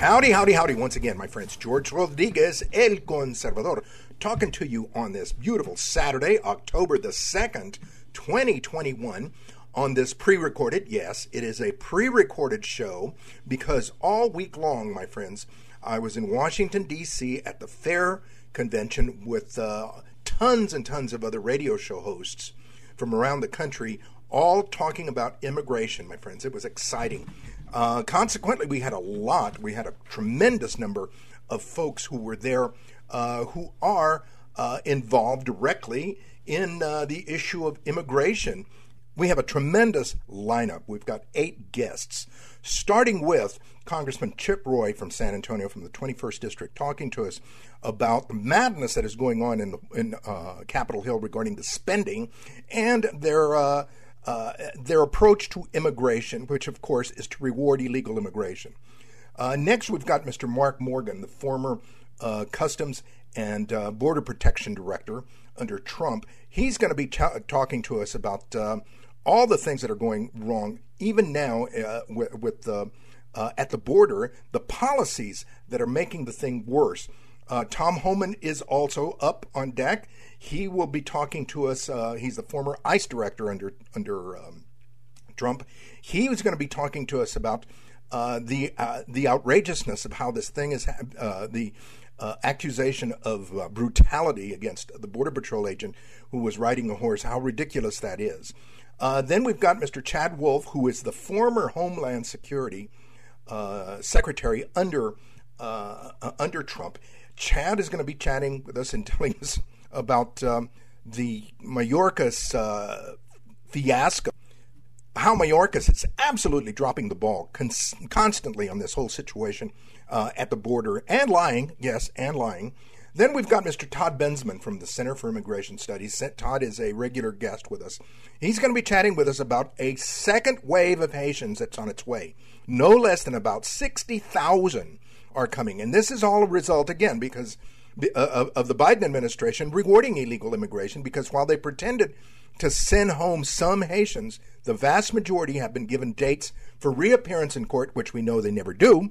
Howdy, howdy, howdy. Once again, my friends, George Rodriguez, El Conservador, talking to you on this beautiful Saturday, October the 2nd, 2021 on this pre recorded. Yes, it is a pre recorded show because all week long, my friends, I was in Washington, D.C. at the FAIR convention with uh, tons and tons of other radio show hosts from around the country, all talking about immigration, my friends. It was exciting. Uh, consequently, we had a lot, we had a tremendous number of folks who were there uh, who are uh, involved directly in uh, the issue of immigration. We have a tremendous lineup. We've got eight guests, starting with Congressman Chip Roy from San Antonio, from the 21st District, talking to us about the madness that is going on in, the, in uh, Capitol Hill regarding the spending and their uh, uh, their approach to immigration, which of course is to reward illegal immigration. Uh, next, we've got Mr. Mark Morgan, the former uh, Customs and uh, Border Protection Director under Trump. He's going to be t- talking to us about all the things that are going wrong, even now uh, with, with the uh, at the border, the policies that are making the thing worse. Uh, Tom Homan is also up on deck. He will be talking to us. Uh, he's the former ICE director under under um, Trump. He was going to be talking to us about uh, the uh, the outrageousness of how this thing is the accusation of brutality against the border patrol agent who was riding a horse. How ridiculous that is. Uh, then we've got Mr. Chad Wolf, who is the former Homeland Security uh, Secretary under uh, uh under Trump. Chad is going to be chatting with us and telling us about um, the Mayorkas uh, fiasco. How Mayorkas is absolutely dropping the ball cons- constantly on this whole situation uh, at the border and lying, yes, and lying. Then we've got Mr. Todd Bensman from the Center for Immigration Studies. Todd is a regular guest with us. He's going to be chatting with us about a second wave of Haitians that's on its way. No less than about 60,000 are coming. And this is all a result, again, because uh, of the Biden administration rewarding illegal immigration because while they pretended to send home some Haitians, the vast majority have been given dates for reappearance in court, which we know they never do,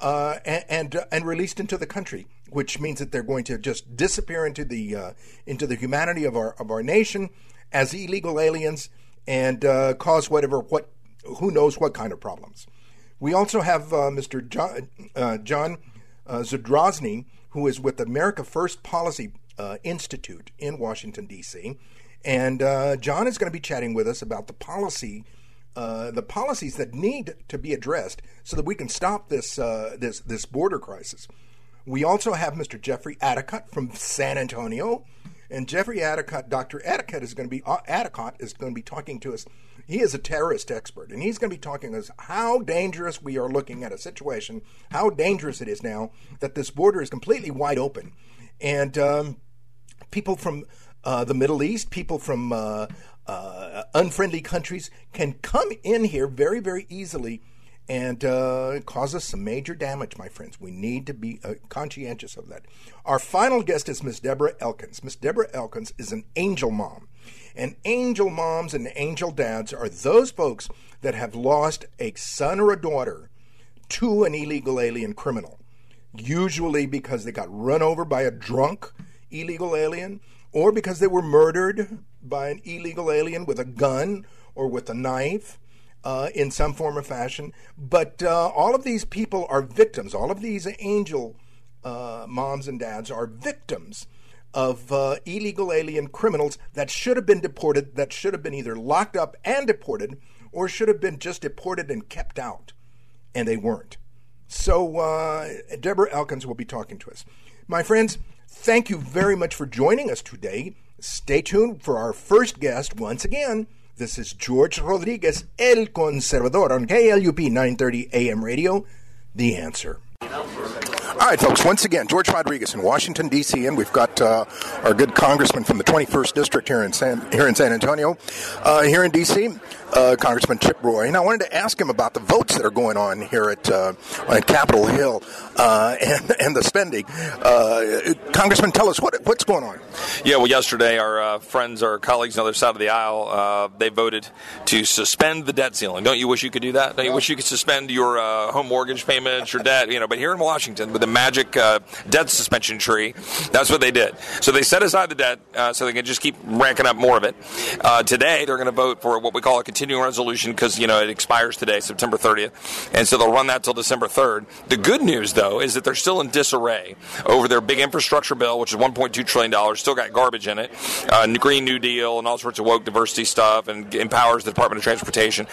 uh, and and, uh, and, released into the country which means that they're going to just disappear into the uh, into the humanity of our of our nation as illegal aliens and cause whatever what who knows what kind of problems. We also have Mr. John, John Zadrozny, who is with America First Policy uh, Institute in Washington D.C. And John is going to be chatting with us about the policy uh, the policies that need to be addressed so that we can stop this uh, this this border crisis. We also have Mr. Jeffrey Addicott from San Antonio. And Jeffrey Addicott, Dr. Addicott is going to be uh, Addicott is going to be talking to us. He is a terrorist expert, and he's going to be talking to us how dangerous we are looking at a situation, how dangerous it is now that this border is completely wide open, and um, people from uh, the Middle East, people from uh, uh unfriendly countries can come in here very, very easily and uh, cause us some major damage, my friends. We need to be uh, conscientious of that. Our final guest is Miss Deborah Elkins. Miss Deborah Elkins is an angel mom. And angel moms and angel dads are those folks that have lost a son or a daughter to an illegal alien criminal, usually because they got run over by a drunk illegal alien or because they were murdered by an illegal alien with a gun or with a knife uh, in some form or fashion. But uh, all of these people are victims. All of these angel uh, moms and dads are victims of uh, illegal alien criminals that should have been deported, that should have been either locked up and deported, or should have been just deported and kept out. And they weren't. So, uh, Deborah Elkins will be talking to us. My friends, thank you very much for joining us today. Stay tuned for our first guest once again. This is George Rodriguez, El Conservador, on KLUP 930 AM radio. The answer. All right, folks. Once again, George Rodriguez in Washington D.C., and we've got uh, our good congressman from the 21st district here in San here in San Antonio, uh, here in D.C uh, Congressman Chip Roy, and I wanted to ask him about the votes that are going on here at uh, on Capitol Hill uh, and and the spending. Uh, Congressman, tell us what what's going on. Yeah, well, yesterday our uh, friends, our colleagues on the other side of the aisle, uh, they voted to suspend the debt ceiling. Don't you wish you could do that? Don't you wish you could suspend your home mortgage payments, your debt? You know, but here in Washington, with the magic debt suspension tree, that's what they did. So they set aside the debt so they can just keep ranking up more of it. today, they're going to vote for what we call a continuing resolution because you know it expires today, September 30th, and so they'll run that till December 3rd. The good news, though, is that they're still in disarray over their big infrastructure bill, which is 1.2 trillion dollars. Still got garbage in it, uh, Green New Deal, and all sorts of woke diversity stuff, and empowers the Department of Transportation.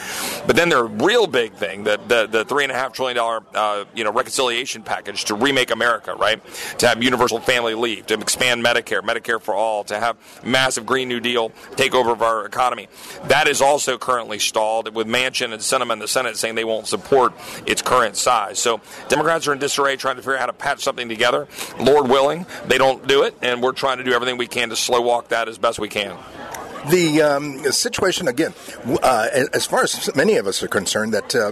But then their real big thing, the the, the three and a half trillion dollar uh, you know reconciliation package to remake America, right? To have universal family leave, to expand Medicare, Medicare for all, to have massive Green New Deal take over of our economy. That is also currently currently stalled, with Manchin and Sinema in the Senate saying they won't support its current size. So Democrats are in disarray trying to figure out how to patch something together. Lord willing, they don't do it, and we're trying to do everything we can to slow walk that as best we can. The um, situation, again, uh, as far as many of us are concerned, that uh,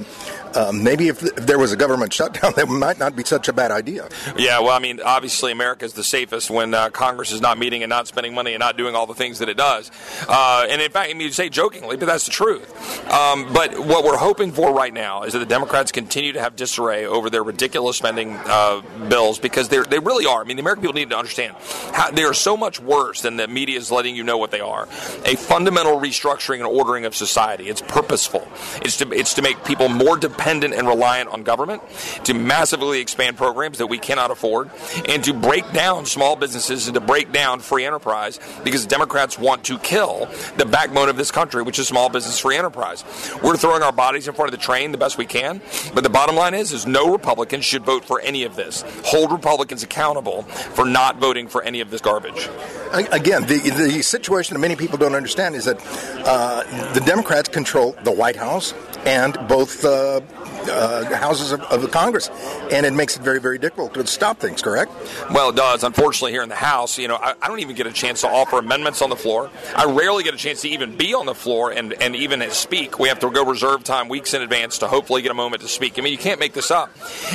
um, maybe if, if, there was a government shutdown, that might not be such a bad idea. Yeah, well, I mean, obviously, America is the safest when uh, Congress is not meeting and not spending money and not doing all the things that it does. Uh, and in fact, I mean, you say jokingly, but that's the truth. Um, but what we're hoping for right now is that the Democrats continue to have disarray over their ridiculous spending uh, bills because they they really are. I mean, the American people need to understand how they are so much worse than the media is letting you know what they are. A fundamental restructuring and ordering of society. It's purposeful. It's to it's to make people more dependent dependent and reliant on government, to massively expand programs that we cannot afford, and to break down small businesses and to break down free enterprise because Democrats want to kill the backbone of this country, which is small business free enterprise. We're throwing our bodies in front of the train the best we can, but the bottom line is, is no Republicans should vote for any of this. Hold Republicans accountable for not voting for any of this garbage. Again, the, the situation that many people don't understand is that uh, the Democrats control the White House and both uh, uh, houses of, of, the Congress, and it makes it very, very difficult to stop things. Correct? Well, it does. Unfortunately, here in the House, you know, I, I, don't even get a chance to offer amendments on the floor. I rarely get a chance to even be on the floor and and even speak. We have to go reserve time weeks in advance to hopefully get a moment to speak. I mean, you can't make this up,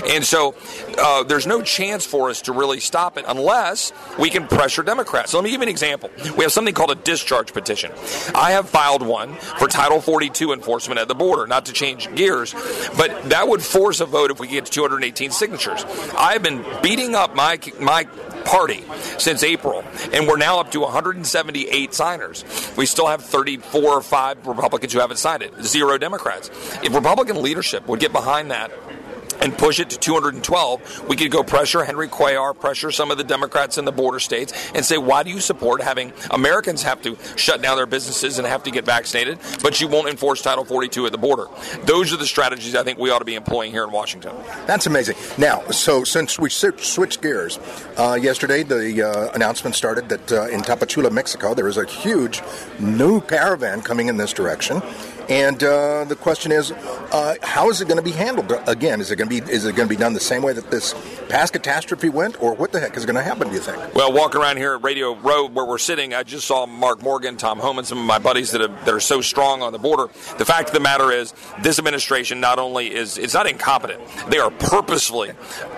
and so uh, there's no chance for us to really stop it unless we can pressure Democrats. So let me give you an example. We have something called a discharge petition. I have filed one for Title 42 enforcement at the border. Not to change gears, but that would force a vote if we get to 218 signatures. I've been beating up my my party since April, and we're now up to 178 signers. We still have 34 or 5 Republicans who haven't signed it, zero Democrats. If Republican leadership would get behind that and push it to 212, we could go pressure Henry Cuellar, pressure some of the Democrats in the border states, and say, why do you support having Americans have to shut down their businesses and have to get vaccinated, but you won't enforce Title 42 at the border? Those are the strategies I think we ought to be employing here in Washington. That's amazing. Now, so since we switched gears, uh, yesterday the uh, announcement started that uh, in Tapachula, Mexico, there is a huge new caravan coming in this direction. And uh, the question is, uh, how is it going to be handled? Again, is it going to be is it going to be done the same way that this past catastrophe went, or what the heck is going to happen? Do you think? Well, walking around here at Radio Row where we're sitting, I just saw Mark Morgan, Tom Homan, some of my buddies that, have, that are so strong on the border. The fact of the matter is, this administration not only is it's not incompetent, they are purposefully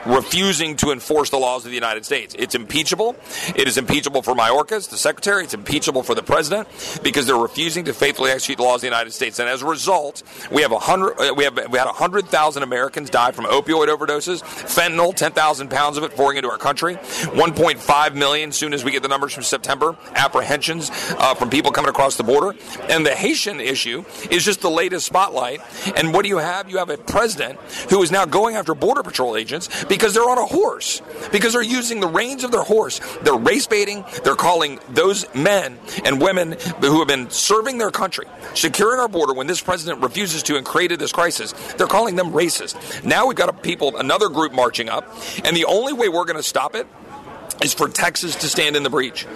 refusing to enforce the laws of the United States. It's impeachable. It is impeachable for Mayorkas, the secretary. It's impeachable for the president because they're refusing to faithfully execute the laws of the United States. And as a result, we have a hundred. Uh, we have we had hundred thousand Americans die from opioid overdoses, fentanyl, ten thousand pounds of it pouring into our country, 1.5 million. Soon as we get the numbers from September, apprehensions uh, from people coming across the border, and the Haitian issue is just the latest spotlight. And what do you have? You have a president who is now going after border patrol agents because they're on a horse, because they're using the reins of their horse. They're race baiting. They're calling those men and women who have been serving their country, securing our border when this president refuses to and created this crisis, they're calling them racist. Now we've got a people, another group marching up, and the only way we're going to stop it is for Texas to stand in the breach.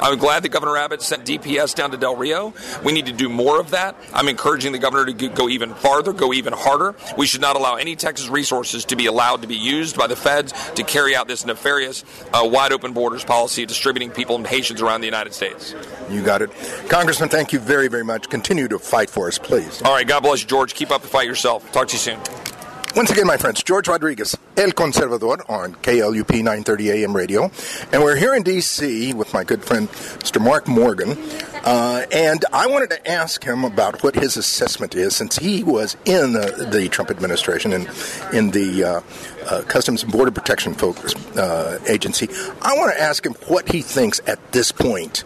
I'm glad that Governor Abbott sent DPS down to Del Rio. We need to do more of that. I'm encouraging the governor to go even farther, go even harder. We should not allow any Texas resources to be allowed to be used by the feds to carry out this nefarious, uh, wide open borders policy, of distributing people and Haitians around the United States. You got it. Congressman, thank you very, very much. Continue to fight for us, please. All right. God bless you, George. Keep up the fight yourself. Talk to you soon. Once again, my friends, George Rodriguez, El Conservador on KLUP 930 AM radio. And we're here in D.C. with my good friend, Mr. Mark Morgan. Uh, and I wanted to ask him about what his assessment is since he was in the, the Trump administration and in the uh, uh, Customs and Border Protection Focus, uh, Agency. I want to ask him what he thinks at this point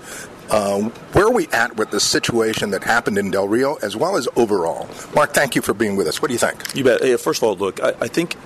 uh, where are we at with the situation that happened in Del Rio as well as overall? Mark, thank you for being with us. What do you think? You bet. First of all, look, I, I think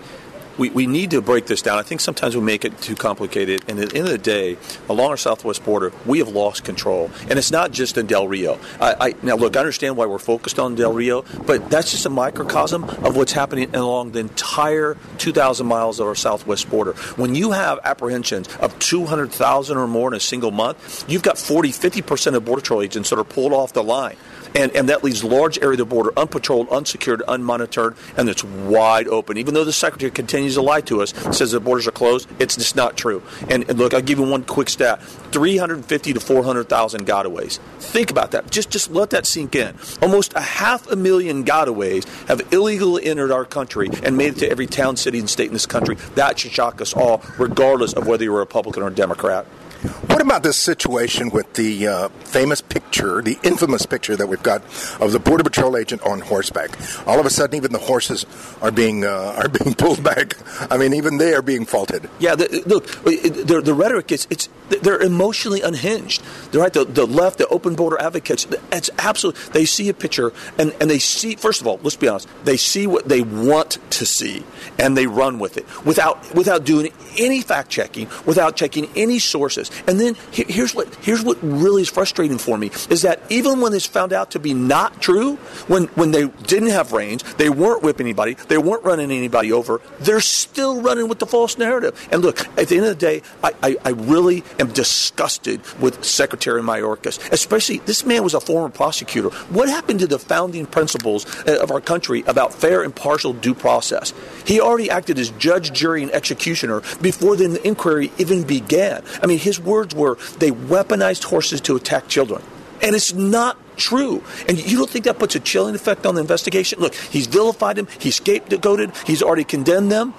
we, we need to break this down. I think sometimes we make it too complicated. And at the end of the day, along our southwest border, we have lost control. And it's not just in Del Rio. I, I, now, look, I understand why we're focused on Del Rio, but that's just a microcosm of what's happening along the entire 2,000 miles of our southwest border. When you have apprehensions of 200,000 or more in a single month, you've got 40, 50% of Border Patrol agents that are pulled off the line and, and that leaves large area of the border unpatrolled, unsecured, unmonitored, and it's wide open. Even though the secretary continues to lie to us, says the borders are closed, it's just not true. And, and look, I'll give you one quick stat: 350 to 400,000 gotaways. Think about that. Just just let that sink in. Almost a half a million gotaways have illegally entered our country and made it to every town, city, and state in this country. That should shock us all, regardless of whether you're a Republican or a Democrat. What about this situation with the uh, famous picture, the infamous picture that we've got of the border patrol agent on horseback? All of a sudden, even the horses are being uh, are being pulled back. I mean, even they are being faulted. Yeah, the, look, the, the rhetoric is it's they're emotionally unhinged. They're right. The, the left, the open border advocates, it's absolute. They see a picture and, and they see. First of all, let's be honest. They see what they want to see and they run with it without without doing any fact checking, without checking any sources. And then here's what here's what really is frustrating for me is that even when it's found out to be not true, when when they didn't have range, they weren't whipping anybody, they weren't running anybody over, they're still running with the false narrative. And look, at the end of the day, I, I, I really am disgusted with Secretary Mayorkas. Especially this man was a former prosecutor. What happened to the founding principles uh, of our country about fair, impartial due process? He already acted as judge, jury, and executioner before the inquiry even began. I mean, his words were they weaponized horses to attack children. And it's not true. And you don't think that puts a chilling effect on the investigation? Look, he's vilified them, he's scapegoated, he's already condemned them.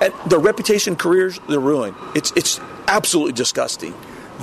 And their reputation, careers, they're ruined. It's, it's absolutely disgusting.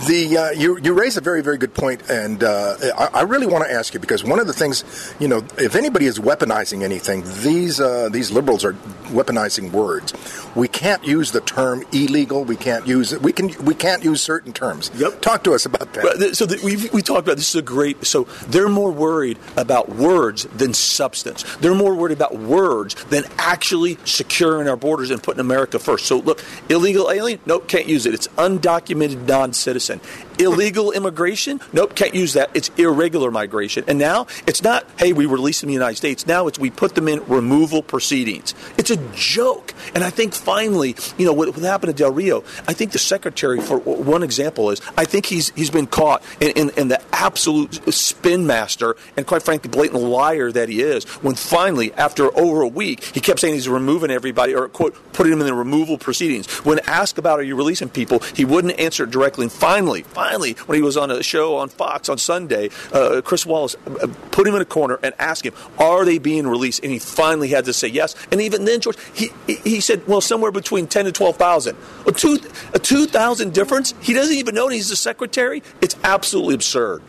The uh, you you raise a very very good point, and uh, I, I, really want to ask you because one of the things you know, if anybody is weaponizing anything, these uh, these liberals are weaponizing words. We can't use the term illegal. We can't use. We can we can't use certain terms. Yep. Talk to us about that. So the, we we talked about this is a great. So they're more worried about words than substance. They're more worried about words than actually securing our borders and putting America first. So look, illegal alien, nope, can't use it. It's undocumented non-citizen citizen. Illegal immigration? Nope, can't use that. It's irregular migration. And now it's not, hey, we release them in the United States. Now it's we put them in removal proceedings. It's a joke. And I think finally, you know, what, what happened to Del Rio, I think the secretary, for one example, is I think he's he's been caught in, in, in the absolute spin master and quite frankly, blatant liar that he is when finally, after over a week, he kept saying he's removing everybody or, quote, putting them in the removal proceedings. When asked about are you releasing people, he wouldn't answer it directly. And finally, finally, when he was on a show on Fox on Sunday, uh, Chris Wallace uh, put him in a corner and asked him, "Are they being released?" And he finally had to say yes. And even then, George, he he said, "Well, somewhere between ten to twelve thousand. A two a two thousand difference. He doesn't even know he's the secretary. It's absolutely absurd."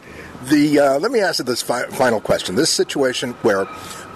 The uh, let me ask you this fi- final question. This situation where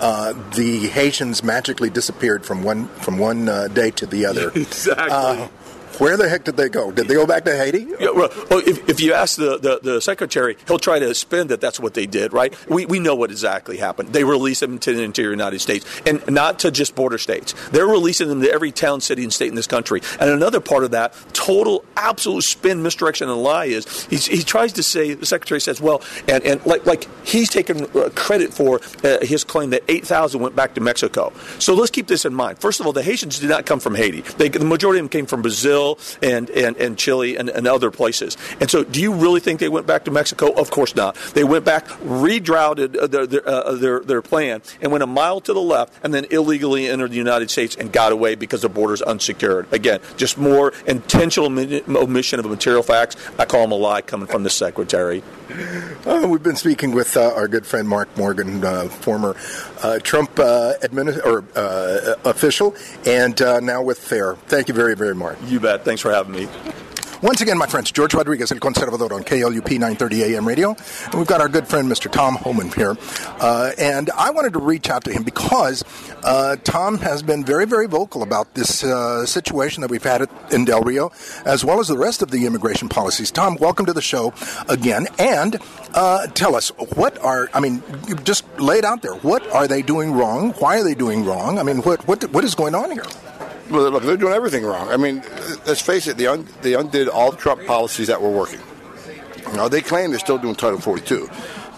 uh, the Haitians magically disappeared from one from one uh, day to the other. exactly. Where the heck did they go? Did they go back to Haiti? Yeah, well, if, if you ask the, the, the, secretary, he'll try to spin that that's what they did, right? We, we know what exactly happened. They released them to the interior United States, and not to just border states. They're releasing them to every town, city, and state in this country. And another part of that total, absolute spin, misdirection, and lie is he tries to say, the secretary says, well, and, and like, like he's taken uh, credit for uh, his claim that 8,000 went back to Mexico. So let's keep this in mind. First of all, the Haitians did not come from Haiti. They, the majority of them came from Brazil, and, and, and Chile and, and other places. And so, do you really think they went back to Mexico? Of course not. They went back, rerouted uh, their, their, uh, their, their plan, and went a mile to the left, and then illegally entered the United States and got away because the border's unsecured. Again, just more intentional omission of material facts. I call them a lie coming from the secretary. Uh, we've been speaking with uh, our good friend Mark Morgan, uh, former uh, Trump uh, administ- or uh, official, and now with FAIR. Thank you very, very much. You bet. Thanks for having me. Once again, my friends, George Rodriguez, El Conservador on KLUP 930 AM radio. And we've got our good friend, Mr. Tom Homan here. Uh, and I wanted to reach out to him because uh, Tom has been very, very vocal about this uh, situation that we've had in Del Rio, as well as the rest of the immigration policies. Tom, welcome to the show again. And uh, tell us, what are, I mean, just lay it out there, what are they doing wrong? Why are they doing wrong? I mean, what, what, what is going on here? Well, look, they're doing everything wrong. I mean, let's face it, they, un- they undid all Trump policies that were working. Now, they claim they're still doing Title 42,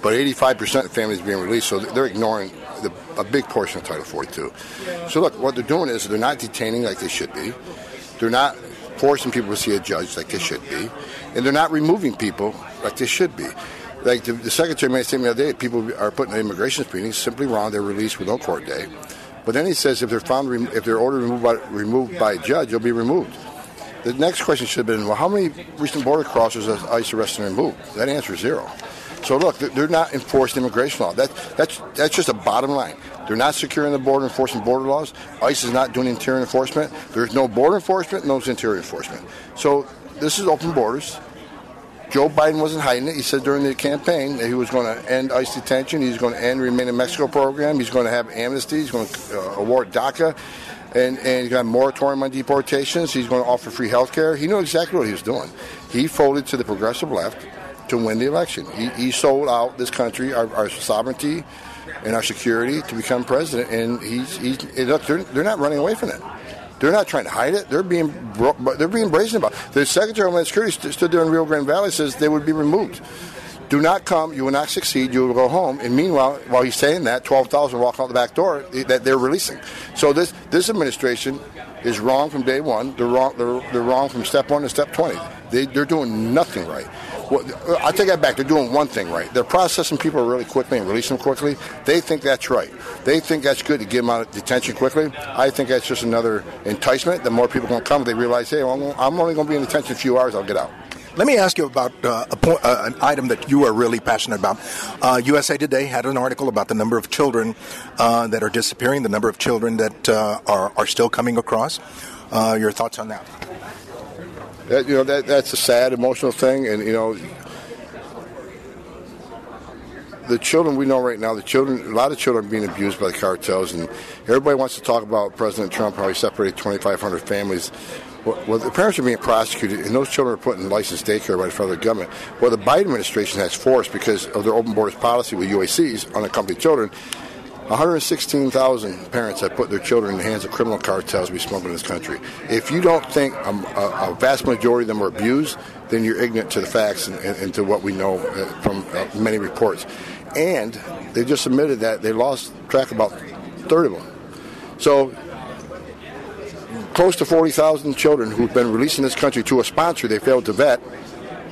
but 85% of families being released, so they're ignoring the, a big portion of Title 42. So, look, what they're doing is they're not detaining like they should be. They're not forcing people to see a judge like they should be. And they're not removing people like they should be. Like the, the Secretary made a statement the other day, people are putting immigration screenings simply wrong. They're released with no court day. But then he says if they're found, if they're ordered removed by, removed by a judge, they'll be removed. The next question should have been, well, how many recent border crossers has ICE arrested and removed? That answer is zero. So look, they're not enforcing immigration law. That, that's, that's just a bottom line. They're not securing the border, enforcing border laws. ICE is not doing interior enforcement. There's no border enforcement, no interior enforcement. So this is open borders. Joe Biden wasn't hiding it. He said during the campaign that he was going to end ICE detention. He's going to end Remain in Mexico program. He's going to have amnesty. He's going to uh, award DACA. And, and he's got a moratorium on deportations. He's going to offer free health care. He knew exactly what he was doing. He folded to the progressive left to win the election. He, he sold out this country, our, our, sovereignty, and our security to become president. And he's, he's look, they're, they're not running away from it. They're not trying to hide it. They're being they're being brazen about. It. The Secretary of Homeland Security stood there in Rio Grande Valley says they would be removed. Do not come. You will not succeed. You will go home. And meanwhile, while he's saying that, twelve thousand walk out the back door that they're releasing. So this this administration is wrong from day one. They're wrong. They're, they're wrong from step one to step twenty. They, they're doing nothing right. Well, I take that back. They're doing one thing right. They're processing people really quickly and releasing them quickly. They think that's right. They think that's good to get them out of detention quickly. I think that's just another enticement. The more people going to come, they realize, hey, I'm only going to be in detention a few hours. I'll get out. Let me ask you about uh, point, uh, an item that you are really passionate about. Uh, USA Today had an article about the number of children uh, that are disappearing, the number of children that uh, are, are still coming across. Uh, your thoughts on that? That, you know, that, that's a sad, emotional thing, and you know, the children we know right now, the children, a lot of children are being abused by the cartels, and everybody wants to talk about President Trump how he separated 2,500 families. Well, well, the parents are being prosecuted, and those children are put in licensed daycare by the federal government. Well, the Biden administration has forced because of their open borders policy with UACs, unaccompanied children. 116,000 parents have put their children in the hands of criminal cartels we smoke in this country. If you don't think a, a, a, vast majority of them are abused, then you're ignorant to the facts and, and, and to what we know uh, from uh, many reports. And they just admitted that they lost track of about 30 of them. So close to 40,000 children who've been released in this country to a sponsor they failed to vet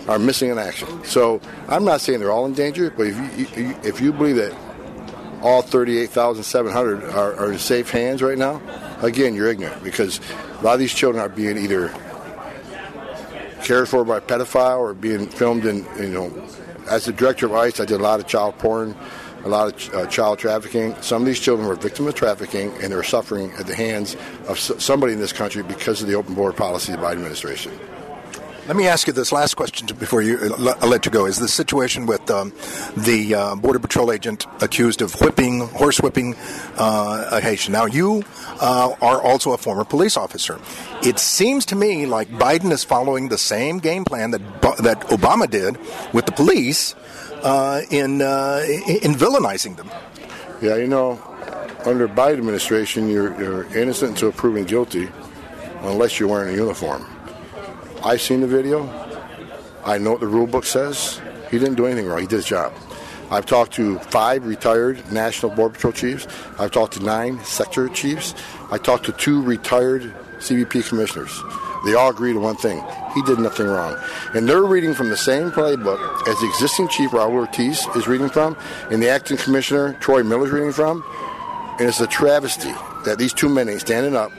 are missing in action. So I'm not saying they're all in danger, but if you, if you believe that all 38,700 are, are in safe hands right now, again, you're ignorant because a lot of these children are being either cared for by a pedophile or being filmed in, you know, as the director of ICE, I did a lot of child porn, a lot of uh, child trafficking. Some of these children were victims of trafficking and they're suffering at the hands of somebody in this country because of the open border policy of the Biden administration. Let me ask you this last question before you uh, I'll let you go. Is the situation with um, the uh, border patrol agent accused of whipping, horse whipping uh, a Haitian? Now you uh, are also a former police officer. It seems to me like Biden is following the same game plan that that Obama did with the police uh, in uh, in villainizing them. Yeah, you know, under Biden administration, you're, you're innocent until proven guilty, unless you're wearing a uniform. I've seen the video. I know what the rule book says. He didn't do anything wrong. He did his job. I've talked to five retired National Border Patrol chiefs. I've talked to nine sector chiefs. I talked to two retired CBP commissioners. They all agree to one thing. He did nothing wrong. And they're reading from the same playbook as the existing chief, Raul Ortiz, is reading from, and the acting commissioner, Troy Miller, is reading from. And it's a travesty that these two men ain't standing up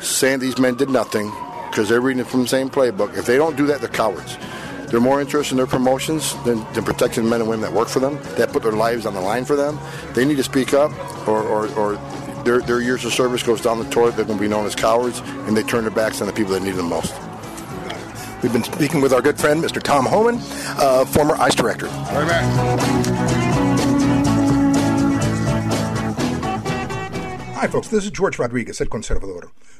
saying these men did nothing because they're reading from the same playbook. If they don't do that, they're cowards. They're more interested in their promotions than, than protecting the men and women that work for them, that put their lives on the line for them. They need to speak up, or, or, or their, their years of service goes down the toilet. They're going to be known as cowards, and they turn their backs on the people that need them most. We've been speaking with our good friend, Mr. Tom Homan, uh, former ICE director. Right back. Hi, folks. This is George Rodriguez El Conservador.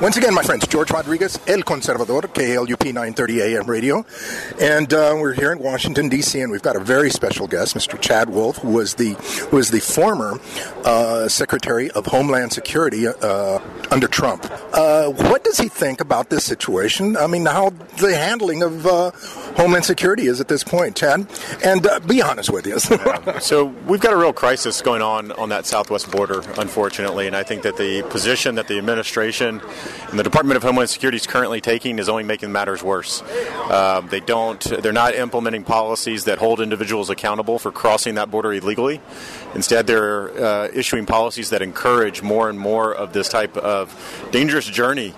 Once again, my friends, George Rodriguez, El Conservador, KLUP 930 AM radio. And uh, we're here in Washington, D.C., and we've got a very special guest, Mr. Chad Wolf, who was the, who was the former uh, Secretary of Homeland Security uh, under Trump. Uh, what does he think about this situation? I mean, how the handling of uh, Homeland Security is at this point, Chad? And uh, be honest with you. so we've got a real crisis going on on that southwest border, unfortunately, and I think that the position that the administration and the Department of Homeland Security is currently taking is only making matters worse. Um, they don't, they're not implementing policies that hold individuals accountable for crossing that border illegally. Instead, they're uh, issuing policies that encourage more and more of this type of dangerous journey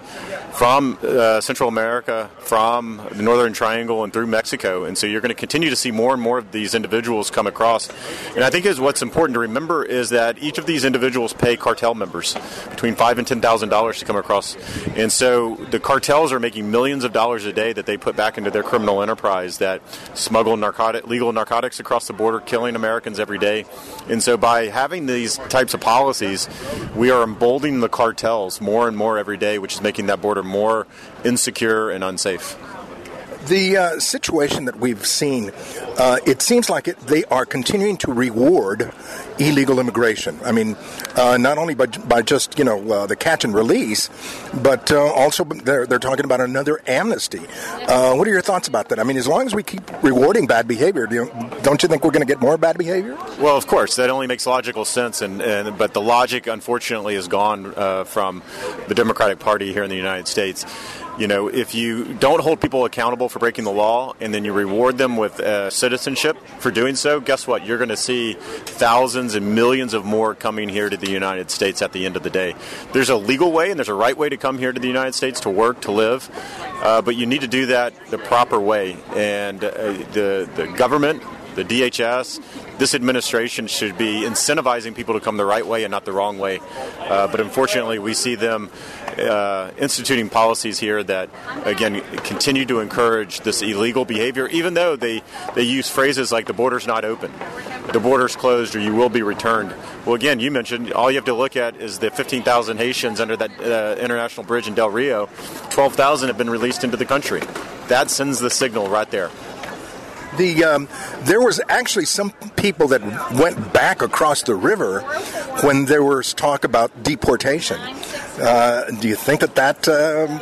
from uh, Central America, from the Northern Triangle, and through Mexico. And so you're going to continue to see more and more of these individuals come across. And I think is what's important to remember is that each of these individuals pay cartel members between five and ten thousand dollars to come across. And so the cartels are making millions of dollars a day that they put back into their criminal enterprise that smuggle narcotic, legal narcotics across the border, killing Americans every day. And so by having these types of policies, we are emboldening the cartels more and more every day, which is making that border more insecure and unsafe. The uh, situation that we've seen, uh, it seems like it, they are continuing to reward illegal immigration. I mean, uh, not only by, by just you know uh, the catch and release, but uh, also they're they're talking about another amnesty. Uh, what are your thoughts about that? I mean, as long as we keep rewarding bad behavior, do you, don't you think we're going to get more bad behavior? Well, of course, that only makes logical sense, and, and but the logic, unfortunately, is gone from the Democratic Party here in the United States. You know, if you don't hold people accountable for breaking the law and then you reward them with uh, citizenship for doing so, guess what? You're going to see thousands and millions of more coming here to the United States at the end of the day. There's a legal way and there's a right way to come here to the United States to work, to live, uh, but you need to do that the proper way. And uh, the, the government, the DHS, this administration should be incentivizing people to come the right way and not the wrong way. Uh, but unfortunately, we see them uh, instituting policies here that, again, continue to encourage this illegal behavior, even though they, they use phrases like the border's not open, the border's closed, or you will be returned. Well, again, you mentioned all you have to look at is the 15,000 Haitians under that uh, international bridge in Del Rio. 12,000 have been released into the country. That sends the signal right there the um, there was actually some people that went back across the river when there was talk about deportation. Uh, do you think that that um,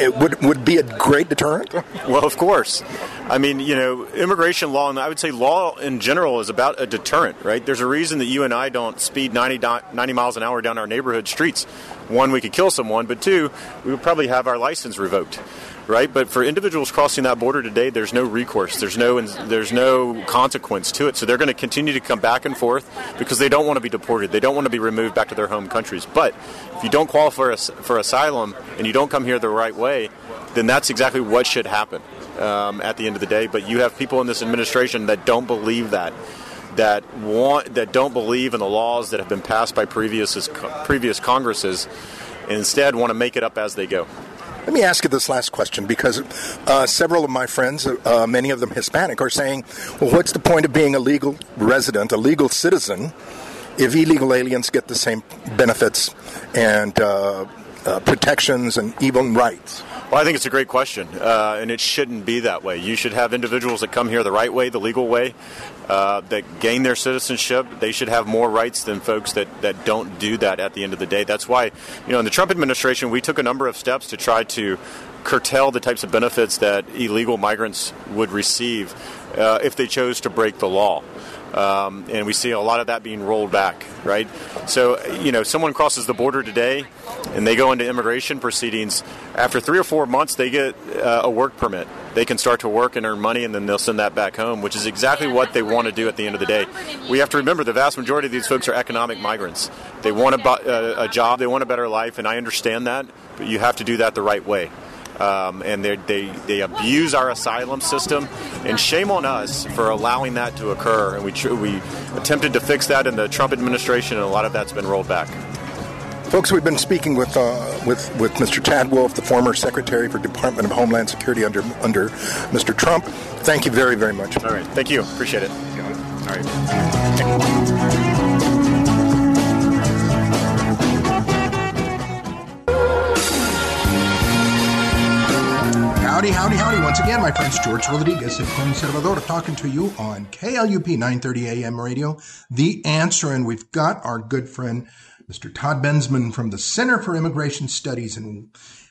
it would would be a great deterrent? Well, of course. I mean, you know, immigration law, and I would say law in general is about a deterrent, right? There's a reason that you and I don't speed 90, 90 miles an hour down our neighborhood streets. One, we could kill someone, but two, we would probably have our license revoked right? But for individuals crossing that border today, there's no recourse. There's no there's no consequence to it. So they're going to continue to come back and forth because they don't want to be deported. They don't want to be removed back to their home countries. But if you don't qualify for asylum and you don't come here the right way, then that's exactly what should happen um, at the end of the day. But you have people in this administration that don't believe that. That want that don't believe in the laws that have been passed by previous previous Congresses, and instead want to make it up as they go. Let me ask you this last question because uh, several of my friends, uh, many of them Hispanic, are saying, well, what's the point of being a legal resident, a legal citizen, if illegal aliens get the same benefits and uh, uh protections and even rights? Well, I think it's a great question, uh, and it shouldn't be that way. You should have individuals that come here the right way, the legal way, uh, that gain their citizenship. They should have more rights than folks that, that don't do that at the end of the day. That's why, you know, in the Trump administration, we took a number of steps to try to curtail the types of benefits that illegal migrants would receive uh, if they chose to break the law. Um, and we see a lot of that being rolled back, right? So, you know, someone crosses the border today and they go into immigration proceedings. After three or four months, they get uh, a work permit. They can start to work and earn money, and then they'll send that back home, which is exactly what they want to do at the end of the day. We have to remember the vast majority of these folks are economic migrants. They want a, uh, a job, they want a better life, and I understand that, but you have to do that the right way um, and they, they abuse our asylum system. And shame on us for allowing that to occur. And we, tr- we attempted to fix that in the Trump administration, and a lot of that's been rolled back. Folks, we've been speaking with uh, with with Mr. Chad Wolf, the former Secretary for Department of Homeland Security under under Mr. Trump. Thank you very very much. All right, thank you. Appreciate it. All right. Howdy, howdy, howdy. Once again, my friends, George Rodriguez and of Conservador talking to you on KLUP 930 AM radio. The answer, and we've got our good friend, Mr. Todd Bensman from the Center for Immigration Studies in,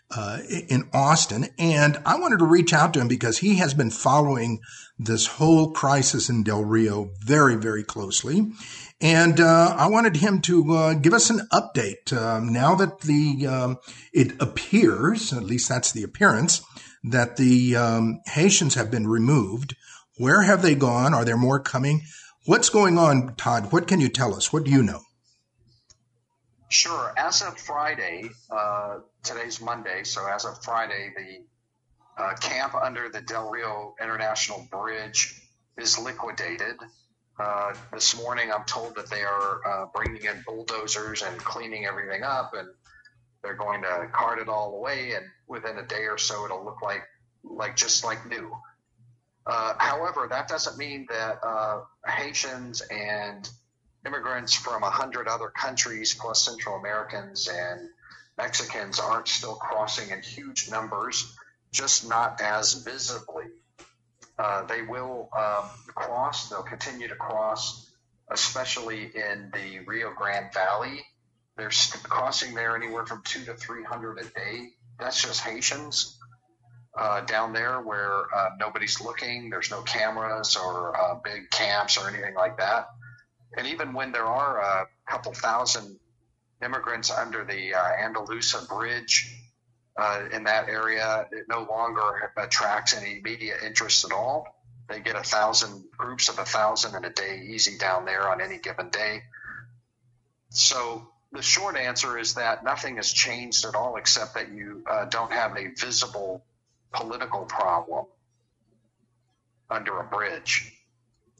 uh, in Austin. And I wanted to reach out to him because he has been following this whole crisis in Del Rio very, very closely. And uh, I wanted him to uh, give us an update um, now that the um, it appears, at least that's the appearance, that the um, Haitians have been removed. Where have they gone? Are there more coming? What's going on, Todd? What can you tell us? What do you know? Sure. As of Friday, uh, today's Monday, so as of Friday, the uh, camp under the Del Rio International Bridge is liquidated. Uh, this morning, I'm told that they are uh, bringing in bulldozers and cleaning everything up, and they're going to cart it all away, and within a day or so, it'll look like like just like new. Uh, however, that doesn't mean that uh, Haitians and immigrants from a hundred other countries, plus Central Americans and Mexicans, aren't still crossing in huge numbers, just not as visibly. Uh, they will um, cross. They'll continue to cross, especially in the Rio Grande Valley they're costing there anywhere from two to three hundred a day. That's just Haitians uh, down there where uh, nobody's looking. There's no cameras or uh, big camps or anything like that. And even when there are a couple thousand immigrants under the uh, Anzalduas Bridge uh, in that area, it no longer attracts any media interest at all. They get a thousand groups of a thousand in a day easy down there on any given day. So the short answer is that nothing has changed at all, except that you uh, don't have a visible political problem under a bridge.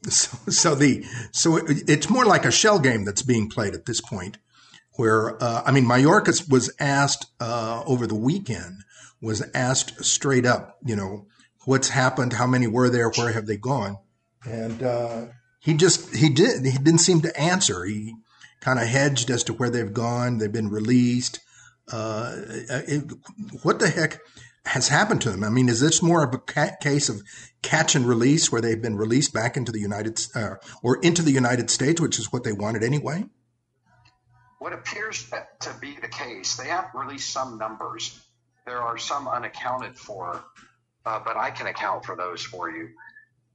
So, so the so it's more like a shell game that's being played at this point. Where uh, I mean, Mayorkas was asked uh, over the weekend was asked straight up, you know, what's happened, how many were there, where have they gone, and uh, he just he did he didn't seem to answer. He kind of hedged as to where they've gone. They've been released. Uh, it, what the heck has happened to them? I mean, is this more of a ca- case of catch and release where they've been released back into the United uh, or into the United States, which is what they wanted anyway? What appears to be the case, they have released some numbers. There are some unaccounted for uh, but I can account for those for you.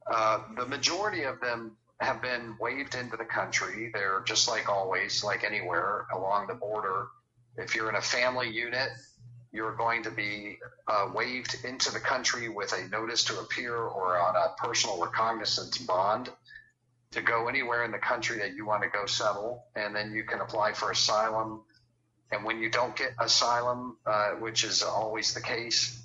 Uh, the majority of them have been waved into the country. They're just like always, like anywhere along the border. If you're in a family unit, you're going to be uh, waved into the country with a notice to appear or on a personal recognizance bond to go anywhere in the country that you want to go settle. And then you can apply for asylum. And when you don't get asylum, uh, which is always the case,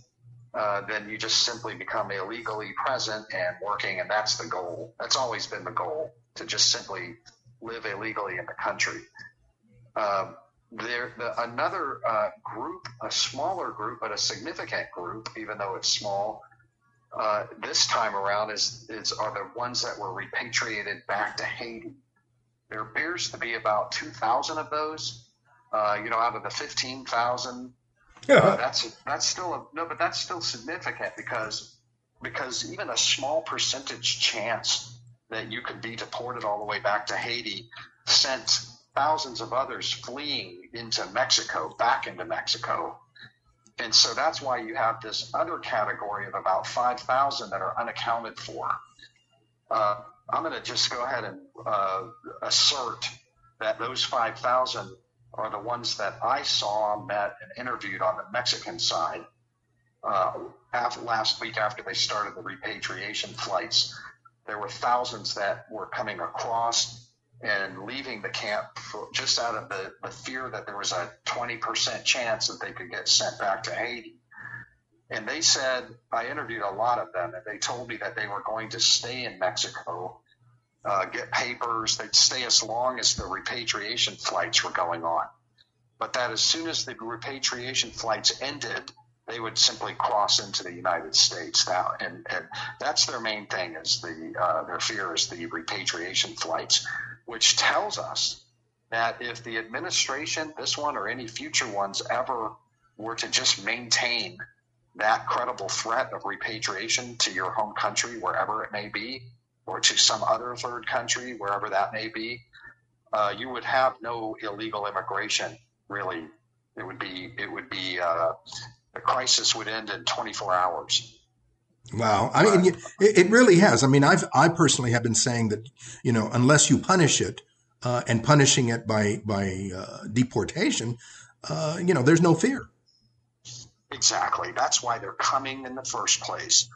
uh, then you just simply become illegally present and working. And that's the goal. That's always been the goal to just simply live illegally in the country. Um, there, the, another uh, group, a smaller group, but a significant group, even though it's small, uh, this time around is, is are the ones that were repatriated back to Haiti. There appears to be about 2,000 of those. Uh, you know, out of the 15,000, yeah. Uh, that's that's still a, no, but that's still significant because because even a small percentage chance that you could be deported all the way back to Haiti sent thousands of others fleeing into Mexico, back into Mexico. And so that's why you have this other category of about 5,000 that are unaccounted for. Uh, I'm going to just go ahead and uh, assert that those 5,000 are the ones that I saw, met, and interviewed on the Mexican side uh, after, last week after they started the repatriation flights. There were thousands that were coming across and leaving the camp for, just out of the, the fear that there was a 20% chance that they could get sent back to Haiti. And they said, I interviewed a lot of them, and they told me that they were going to stay in Mexico, uh, get papers, they'd stay as long as the repatriation flights were going on. But that as soon as the repatriation flights ended, they would simply cross into the United States now, and, and that's their main thing is the uh, their fear is the repatriation flights which tells us that if the administration, this one or any future ones, ever were to just maintain that credible threat of repatriation to your home country, wherever it may be, or to some other third country, wherever that may be, uh, you would have no illegal immigration. Really, it would be it would be uh, the crisis would end in 24 hours. Wow, I mean, it, it, really has. I mean, I've I personally have been saying that you know unless you punish it uh, and punishing it by by uh, deportation, uh, you know, there's no fear. Exactly. That's why they're coming in the first place.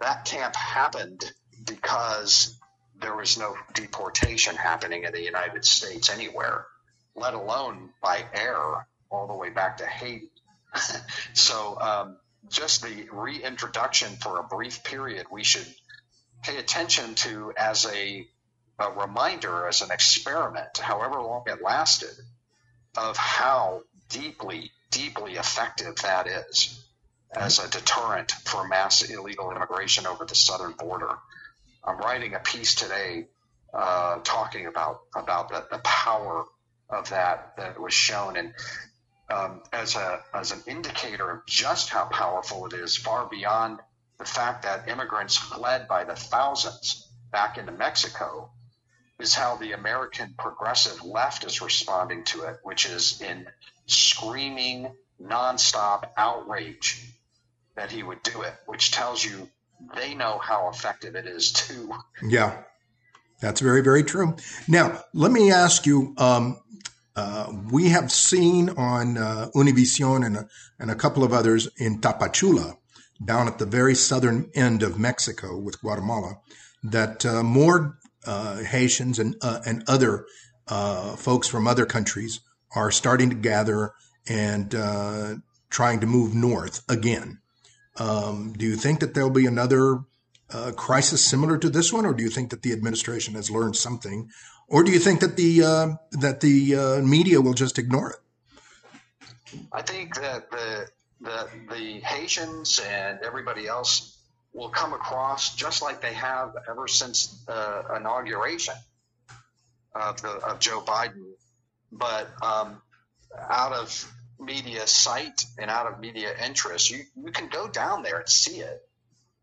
That camp happened because there was no deportation happening in the United States anywhere, let alone by air all the way back to Haiti. so. Um, just the reintroduction for a brief period we should pay attention to as a, a reminder, as an experiment, however long it lasted, of how deeply, deeply effective that is as a deterrent for mass illegal immigration over the southern border. I'm writing a piece today uh, talking about about the, the power of that that was shown, and um, as a as an indicator of just how powerful it is, far beyond the fact that immigrants fled by the thousands back into Mexico, is how the American progressive left is responding to it, which is in screaming nonstop outrage that he would do it, which tells you they know how effective it is too. Yeah, that's very, very true. Now, let me ask you um, uh, we have seen on uh, Univision and and a couple of others in Tapachula, down at the very southern end of Mexico with Guatemala, that uh, more uh, Haitians and uh, and other uh, folks from other countries are starting to gather and trying to move north again. Um, do you think that there'll be another crisis similar to this one, or do you think that the administration has learned something or do you think that the uh, that the uh, media will just ignore it? I think that the the the Haitians and everybody else will come across just like they have ever since the inauguration of the of Joe Biden, but um, out of media sight and out of media interest, you you can go down there and see it.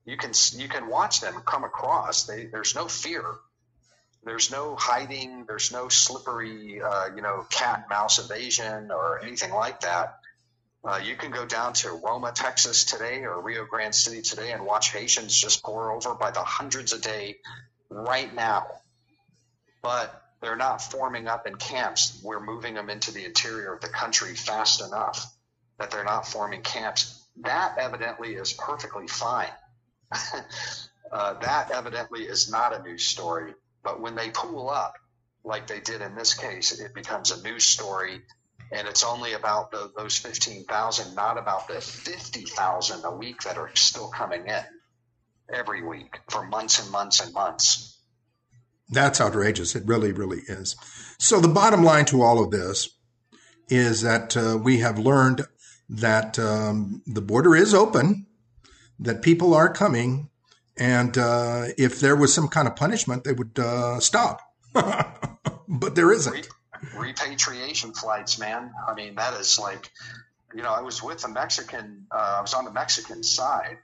You can you can watch them come across. They, there's no fear there's no hiding. There's no slippery, uh, you know, cat mouse evasion or anything like that. Uh, you can go down to Roma, Texas today or Rio Grande City today and watch Haitians just pour over by the hundreds a day right now. But they're not forming up in camps. We're moving them into the interior of the country fast enough that they're not forming camps. That evidently is perfectly fine. uh, that evidently is not a news story. But when they pool up, like they did in this case, it becomes a news story and it's only about the, those 15,000, not about the 50,000 a week that are still coming in every week for months and months and months. That's outrageous. It really, really is. So the bottom line to all of this is that uh, we have learned that um, the border is open, that people are coming, and uh, if there was some kind of punishment, they would uh, stop. but there isn't repatriation flights, man. I mean, that is like, you know, I was with the Mexican, uh, I was on the Mexican side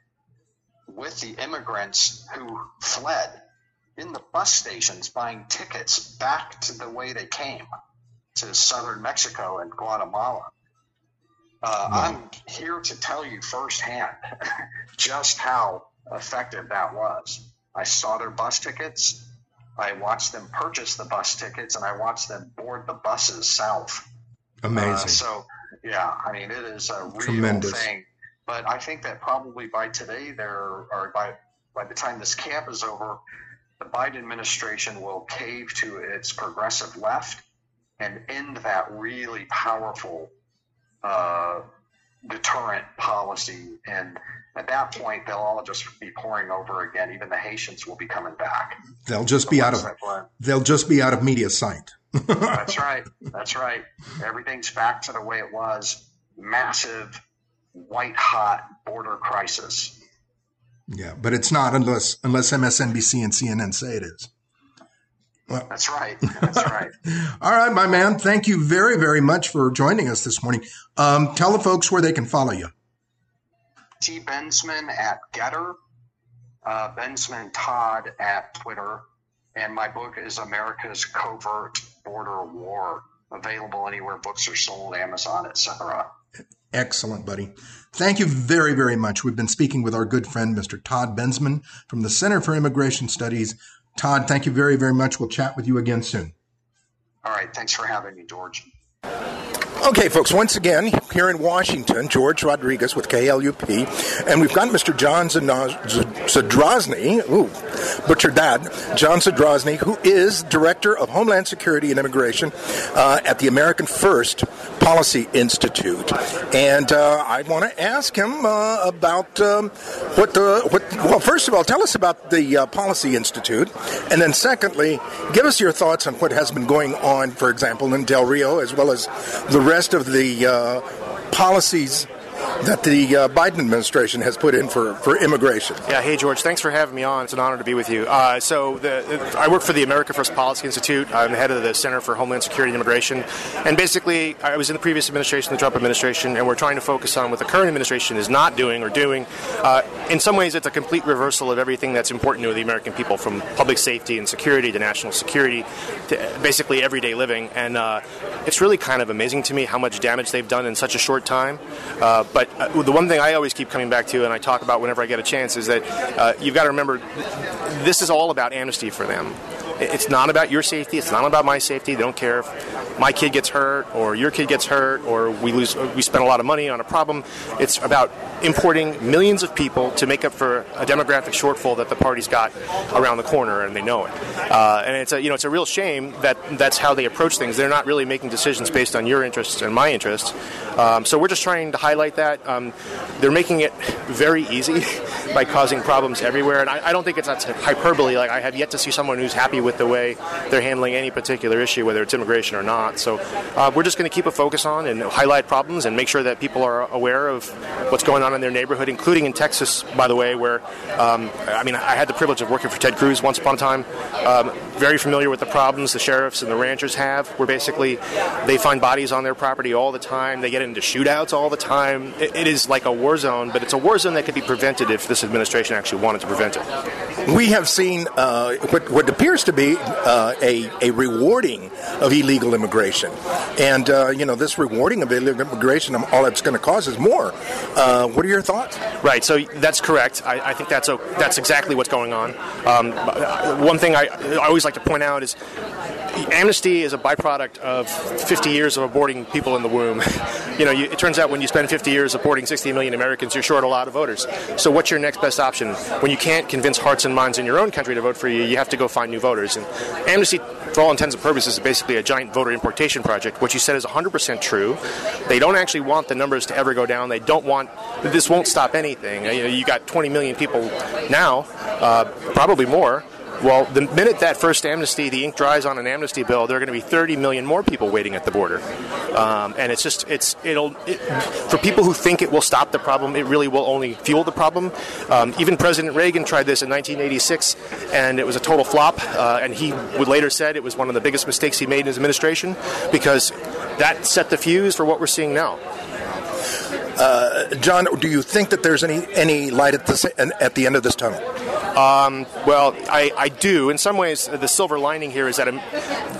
with the immigrants who fled in the bus stations buying tickets back to the way they came to southern Mexico and Guatemala. Uh, I'm here to tell you firsthand just how effective that was. I saw their bus tickets. I watched them purchase the bus tickets and I watched them board the buses south. Amazing. Uh, so, yeah, I mean, it is a real Tremendous. thing. But I think that probably by today, there, or by by the time this camp is over, the Biden administration will cave to its progressive left and end that really powerful uh, deterrent policy. And at that point, they'll all just be pouring over again. Even the Haitians will be coming back. They'll just the be out of they'll just be out of media sight. That's right. That's right. Everything's back to the way it was. Massive, white hot border crisis. Yeah, but it's not unless unless MSNBC and CNN say it is. Well, that's right. That's right. all right, my man. Thank you very, very much for joining us this morning. Um, tell the folks where they can follow you. T. Bensman at Gettr, uh, Bensman Todd at Twitter, and my book is America's Covert Border War, available anywhere books are sold, Amazon, etc. Excellent, buddy. Thank you very, very much. We've been speaking with our good friend, Mr. Todd Bensman from the Center for Immigration Studies. Todd, thank you very, very much. We'll chat with you again soon. All right. Thanks for having me, George. Okay, folks, once again, here in Washington, George Rodriguez with KLUP, and we've got Mr. John Zadrozny, ooh, butchered that, John Zadrozny, who is Director of Homeland Security and Immigration uh, at the American First Policy Institute. And uh, I want to ask him uh, about um, what the, what, well, first of all, tell us about the uh, Policy Institute, and then secondly, give us your thoughts on what has been going on, for example, in Del Rio, as well the rest of the uh, policies that the uh, Biden administration has put in for, for immigration. Yeah, hey George, thanks for having me on. It's an honor to be with you. Uh, so, the, I work for the America First Policy Institute. I'm the head of the Center for Homeland Security and Immigration. And basically, I was in the previous administration, the Trump administration, and we're trying to focus on what the current administration is not doing or doing. Uh, in some ways, it's a complete reversal of everything that's important to the American people, from public safety and security to national security to basically everyday living. And uh, it's really kind of amazing to me how much damage they've done in such a short time. Uh, but uh, the one thing I always keep coming back to, and I talk about whenever I get a chance, is that uh, you've got to remember this is all about amnesty for them. It's not about your safety. It's not about my safety. They don't care if my kid gets hurt or your kid gets hurt or we lose. We spend a lot of money on a problem. It's about importing millions of people to make up for a demographic shortfall that the party's got around the corner, and they know it. Uh, and it's a you know it's a real shame that that's how they approach things. They're not really making decisions based on your interests and my interests. Um, so we're just trying to highlight that. Um, they're making it very easy by causing problems everywhere, and I, I don't think it's hyperbole. Like I have yet to see someone who's happy with with the way they're handling any particular issue, whether it's immigration or not. So uh, we're just going to keep a focus on and highlight problems and make sure that people are aware of what's going on in their neighborhood, including in Texas, by the way, where um, I mean I had the privilege of working for Ted Cruz once upon a time. Um, very familiar with the problems the sheriffs and the ranchers have, where basically they find bodies on their property all the time. They get into shootouts all the time. it, it is like a war zone, but it's a war zone that could be prevented if this administration actually wanted to prevent it. We have seen uh, what, what appears to be uh, a, a rewarding of illegal immigration. And, uh, you know, this rewarding of illegal immigration, all it's going to cause is more. Uh, what are your thoughts? Right, so that's correct. I, I think that's, a, that's exactly what's going on. Um, one thing I, I always like to point out is amnesty is a byproduct of 50 years of aborting people in the womb. you know, you, it turns out when you spend 50 years aborting 60 million Americans, you're short a lot of voters. So, what's your next best option? When you can't convince hearts and minds in your own country to vote for you, you have to go find new voters. And amnesty, for all intents and purposes, is basically a giant voter importation project. What you said is 100% true. They don't actually want the numbers to ever go down. They don't want this won't stop anything. You know, you got 20 million people now, uh, probably more well, the minute that first amnesty, the ink dries on an amnesty bill, there are going to be 30 million more people waiting at the border, um, and it's just it's it'll it, for people who think it will stop the problem, it really will only fuel the problem. Um, even President Reagan tried this in 1986, and it was a total flop. Uh, and he would later said it was one of the biggest mistakes he made in his administration because that set the fuse for what we're seeing now. Uh, John, do you think that there's any any light at the at the end of this tunnel? Um, well, I, I do. In some ways, the silver lining here is that um,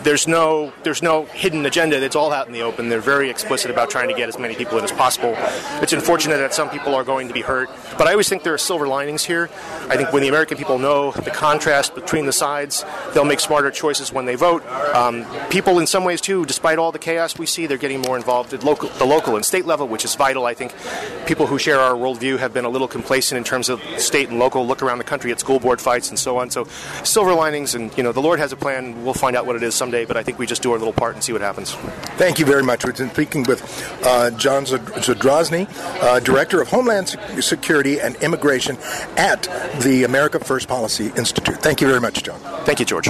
there's no there's no hidden agenda. It's all out in the open. They're very explicit about trying to get as many people in as possible. It's unfortunate that some people are going to be hurt, but I always think there are silver linings here. I think when the American people know the contrast between the sides, they'll make smarter choices when they vote. Um, people, in some ways, too, despite all the chaos we see, they're getting more involved at local, the local and state level, which is vital. I think people who share our worldview have been a little complacent in terms of state and local look around the country school board fights and so on. So silver linings, and you know, the Lord has a plan. We'll find out what it is someday, but I think we just do our little part and see what happens. Thank you very much. We've been speaking with uh, John Zadrozny, uh, Director of Homeland Security and Immigration at the America First Policy Institute. Thank you very much, John. Thank you, George.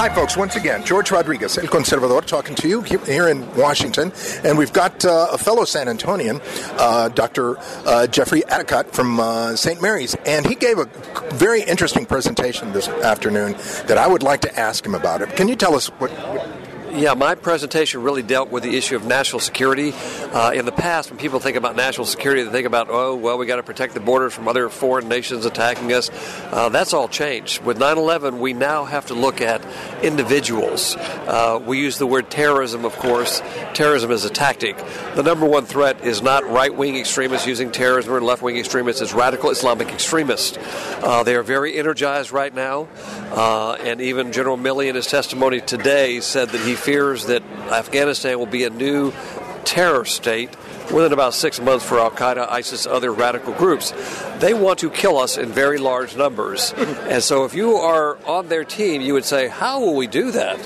Hi, folks. Once again, George Rodriguez, El Conservador, talking to you here in Washington. And we've got uh, a fellow San Antonian, uh, Dr. Uh, Jeffrey Addicott from uh, St. Mary's. And he gave a very interesting presentation this afternoon that I would like to ask him about it. Can you tell us what, what yeah, my presentation really dealt with the issue of national security. Uh, in the past, when people think about national security, they think about, oh, well, we got to protect the borders from other foreign nations attacking us. Uh, that's all changed. With 9 11, we now have to look at individuals. Uh, we use the word terrorism, of course. Terrorism is a tactic. The number one threat is not right wing extremists using terrorism or left wing extremists, it's radical Islamic extremists. Uh, they are very energized right now. Uh, and even General Milley, in his testimony today, said that he fears that Afghanistan will be a new terror state within about six months for Al Qaeda, ISIS, other radical groups. They want to kill us in very large numbers. and so if you are on their team, you would say, How will we do that?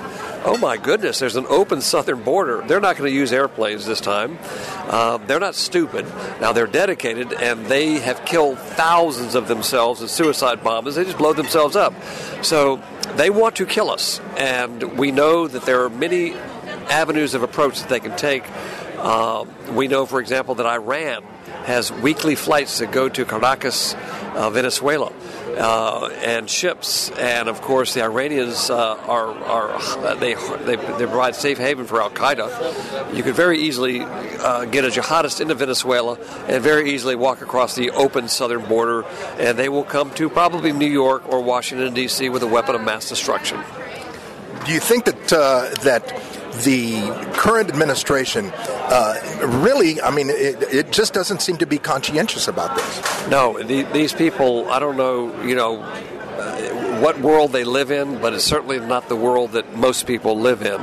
Oh my goodness, there's an open southern border. They're not going to use airplanes this time. Um, they're not stupid. Now they're dedicated and they have killed thousands of themselves in suicide bombers. They just blow themselves up. So they want to kill us. And we know that there are many avenues of approach that they can take. Uh, we know, for example, that Iran has weekly flights that go to Caracas, uh, Venezuela uh, and ships, and of course the Iranians uh, are, are they, they, they provide safe haven for Al Qaeda. You could very easily uh, get a jihadist into Venezuela and very easily walk across the open southern border, and they will come to probably New York or Washington D.C. with a weapon of mass destruction. Do you think that uh, that the current administration uh, really, I mean, it, it, just doesn't seem to be conscientious about this. No, the, these people, I don't know, you know. What world they live in, but it's certainly not the world that most people live in.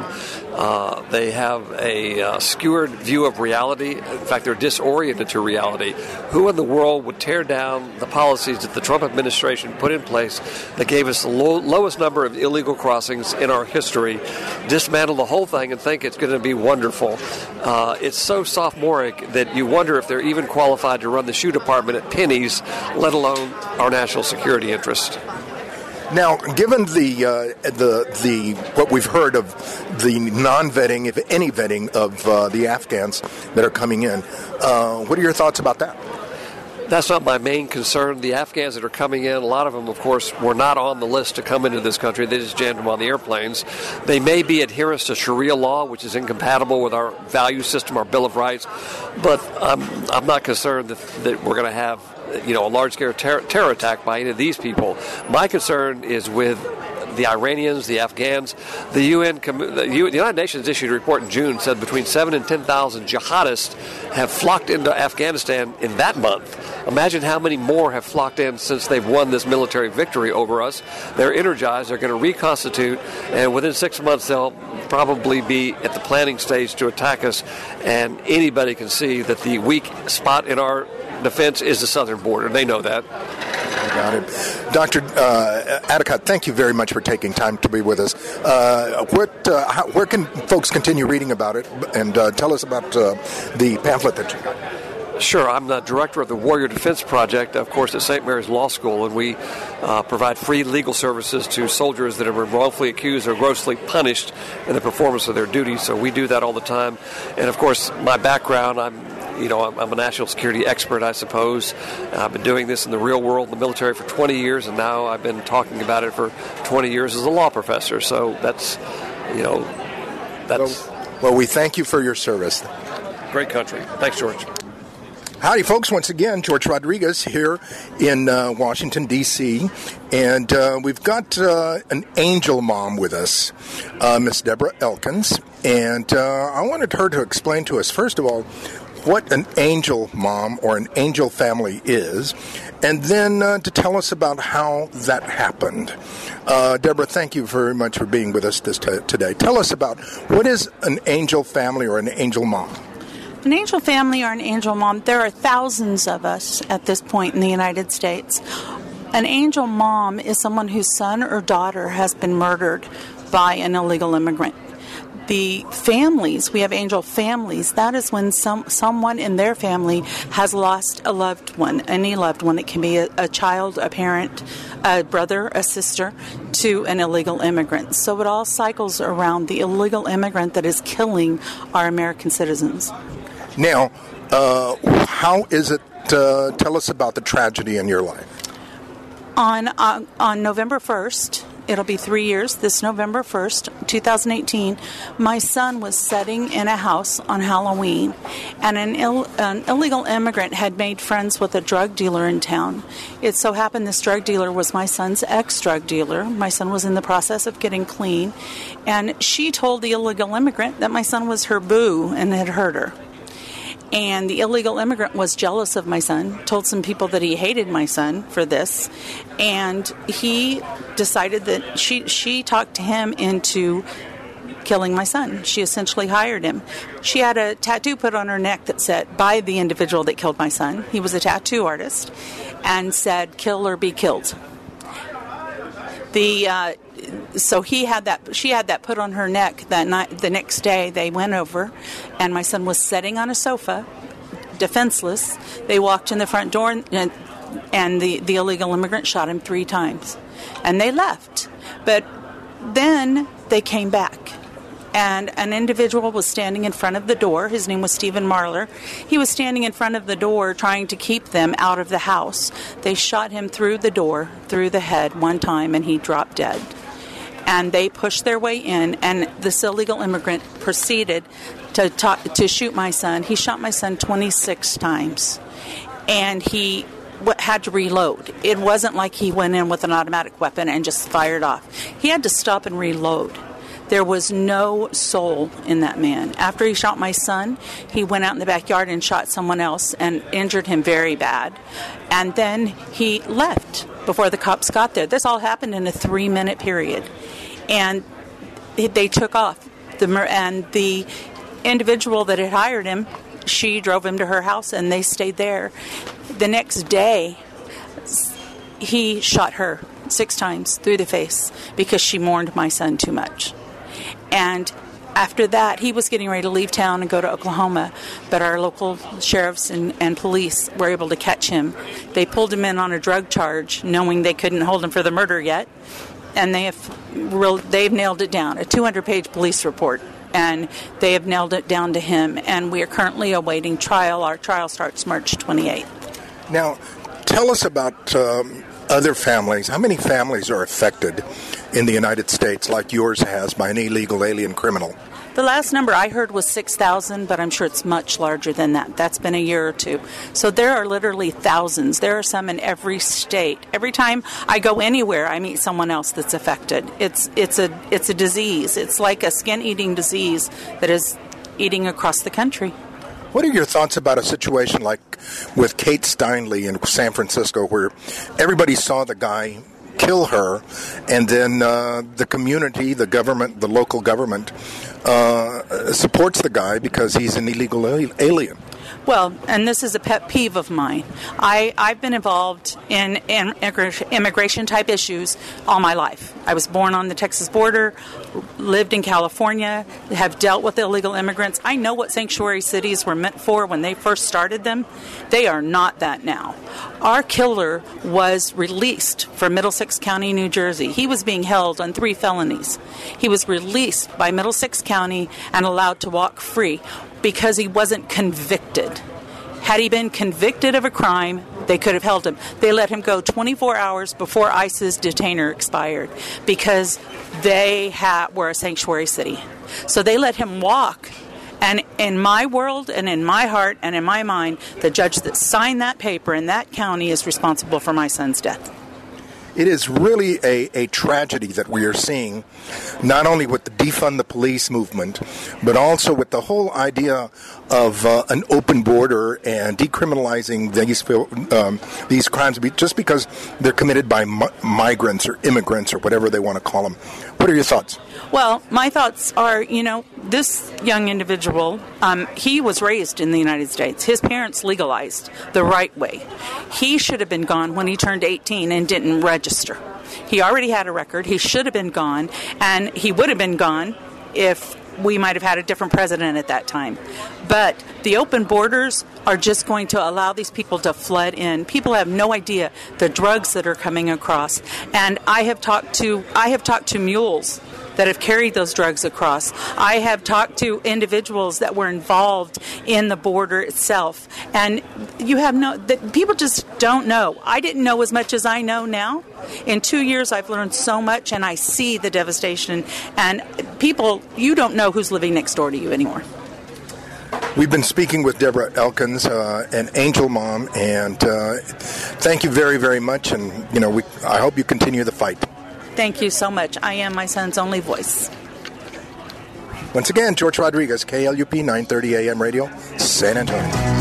Uh, they have a uh, skewered view of reality. In fact, they're disoriented to reality. Who in the world would tear down the policies that the Trump administration put in place that gave us the low, lowest number of illegal crossings in our history, dismantle the whole thing, and think it's going to be wonderful? Uh, it's so sophomoric that you wonder if they're even qualified to run the shoe department at Penney's, let alone our national security interest. Now, given the uh, the the what we've heard of the non-vetting, if any vetting, of uh, the Afghans that are coming in, uh, what are your thoughts about that? That's not my main concern. The Afghans that are coming in, a lot of them, of course, were not on the list to come into this country. They just jammed them on the airplanes. They may be adherents to Sharia law, which is incompatible with our value system, our Bill of Rights, but I'm, I'm not concerned that, that we're going to have you know, a large scale ter- terror attack by any of these people. My concern is with the Iranians, the Afghans. The UN, the United Nations issued a report in June said between seven and ten thousand jihadists have flocked into Afghanistan in that month. Imagine how many more have flocked in since they've won this military victory over us. They're energized. They're going to reconstitute, and within six months they'll probably be at the planning stage to attack us. And anybody can see that the weak spot in our defense is the southern border. They know that. Got it. Dr. Uh, Addicott, thank you very much for taking time to be with us. Uh, what, uh, how, where can folks continue reading about it? And uh, tell us about uh, the pamphlet that you got. Sure, I'm the director of the Warrior Defense Project, of course, at St. Mary's Law School, and we uh, provide free legal services to soldiers that have been wrongfully accused or grossly punished in the performance of their duties. So we do that all the time. And of course, my background, I'm you know, I'm, I'm, a national security expert, I suppose. I've been doing this in the real world, in the military, for 20 years, and now I've been talking about it for 20 years as a law professor. So that's, you know, that's. Well, well we thank you for your service. Great country. Thanks, George. Howdy, folks. Once again, George Rodriguez here in uh, Washington, D.C. And uh, we've got uh, an angel mom with us, uh, Miss Deborah Elkins. And uh, I wanted her to explain to us, first of all, what an angel mom or an angel family is, and then uh, to tell us about how that happened. Uh, Deborah, thank you very much for being with us this t- today. Tell us about what is an angel family or an angel mom? An angel family or an angel mom, there are thousands of us at this point in the United States. An angel mom is someone whose son or daughter has been murdered by an illegal immigrant the families, we have angel families. That is when some someone in their family has lost a loved one, any loved one. It can be a, a child, a parent, a brother, a sister, to an illegal immigrant. So it all cycles around the illegal immigrant that is killing our American citizens. Now, uh, how is it? Uh, tell us about the tragedy in your life. On uh, on November first, it'll be three years this November 1st, 2018. My son was sitting in a house on Halloween, and an, Ill, an illegal immigrant had made friends with a drug dealer in town. It so happened this drug dealer was my son's ex drug dealer. My son was in the process of getting clean, and she told the illegal immigrant that my son was her boo and had hurt her. And the illegal immigrant was jealous of my son, told some people that he hated my son for this, and he decided that she she talked to him into killing my son. She essentially hired him. She had a tattoo put on her neck that said by the individual that killed my son. He was a tattoo artist and said kill or be killed. The uh, so he had that she had that put on her neck that night the next day they went over and my son was sitting on a sofa defenseless. They walked in the front door and, and the, the illegal immigrant shot him three times. And they left. But then they came back and an individual was standing in front of the door. His name was Stephen Marler. He was standing in front of the door trying to keep them out of the house. They shot him through the door, through the head one time, and he dropped dead and they pushed their way in, and this illegal immigrant proceeded to talk, to shoot my son. He shot my son 26 times, and he had to reload. It wasn't like he went in with an automatic weapon and just fired off. He had to stop and reload. There was no soul in that man. After he shot my son, he went out in the backyard and shot someone else and injured him very bad. And then he left before the cops got there. This all happened in a three minute period. And they took off. The, and the individual that had hired him, she drove him to her house and they stayed there. The next day, he shot her six times through the face because she mourned my son too much. And after that, he was getting ready to leave town and go to Oklahoma, but our local sheriffs and, and police were able to catch him. They pulled him in on a drug charge, knowing they couldn't hold him for the murder yet, and they have they've nailed it down. A 200-page police report, and they have nailed it down to him. And we are currently awaiting trial. Our trial starts March 28th. Now, tell us about um, other families. How many families are affected in the United States, like yours has, by an illegal alien criminal? The last number I heard was 6,000, but I'm sure it's much larger than that. That's been a year or two. So there are literally thousands. There are some in every state. Every time I go anywhere, I meet someone else that's affected. It's it's a it's a disease. It's like a skin-eating disease that is eating across the country. What are your thoughts about a situation like with Kate Steinle in San Francisco, where everybody saw the guy kill her, and then uh, the community, the government, the local government, uh, supports the guy because he's an illegal alien. Well, and this is a pet peeve of mine. I, I've been involved in, in immigration type issues all my life. I was born on the Texas border, lived in California, have dealt with illegal immigrants. I know what sanctuary cities were meant for when they first started them. They are not that now. Our killer was released from Middlesex County, New Jersey. He was being held on three felonies. He was released by Middlesex County and allowed to walk free because he wasn't convicted. Had he been convicted of a crime, they could have held him. They let him go 24 hours before ICE's detainer expired because they ha- were a sanctuary city. So they let him walk. And in my world and in my heart and in my mind, the judge that signed that paper in that county is responsible for my son's death it is really a, a tragedy that we are seeing, not only with the defund the police movement, but also with the whole idea of uh, an open border and decriminalizing these um, these crimes just because they're committed by mi- migrants or immigrants or whatever they want to call them. What are your thoughts? Well, my thoughts are, you know, this young individual, um, he was raised in the United States. His parents legalized the right way. He should have been gone when he turned 18 and didn't register. He already had a record. He should have been gone, and he would have been gone if we might have had a different president at that time. But the open borders are just going to allow these people to flood in. People have no idea the drugs that are coming across. And I have talked to I have talked to mules that have carried those drugs across. I have talked to individuals that were involved in the border itself, and you have no. that people just don't know. I didn't know as much as I know now. In two years, I've learned so much, and I see the devastation. And people, you don't know who's living next door to you anymore. We've been speaking with Deborah Elkins, uh, an angel mom, and uh, thank you very, very much. And you know, we, I hope you continue the fight. Thank you so much. I am my son's only voice. Once again, George Rodriguez, KLUP 930 AM radio, San Antonio.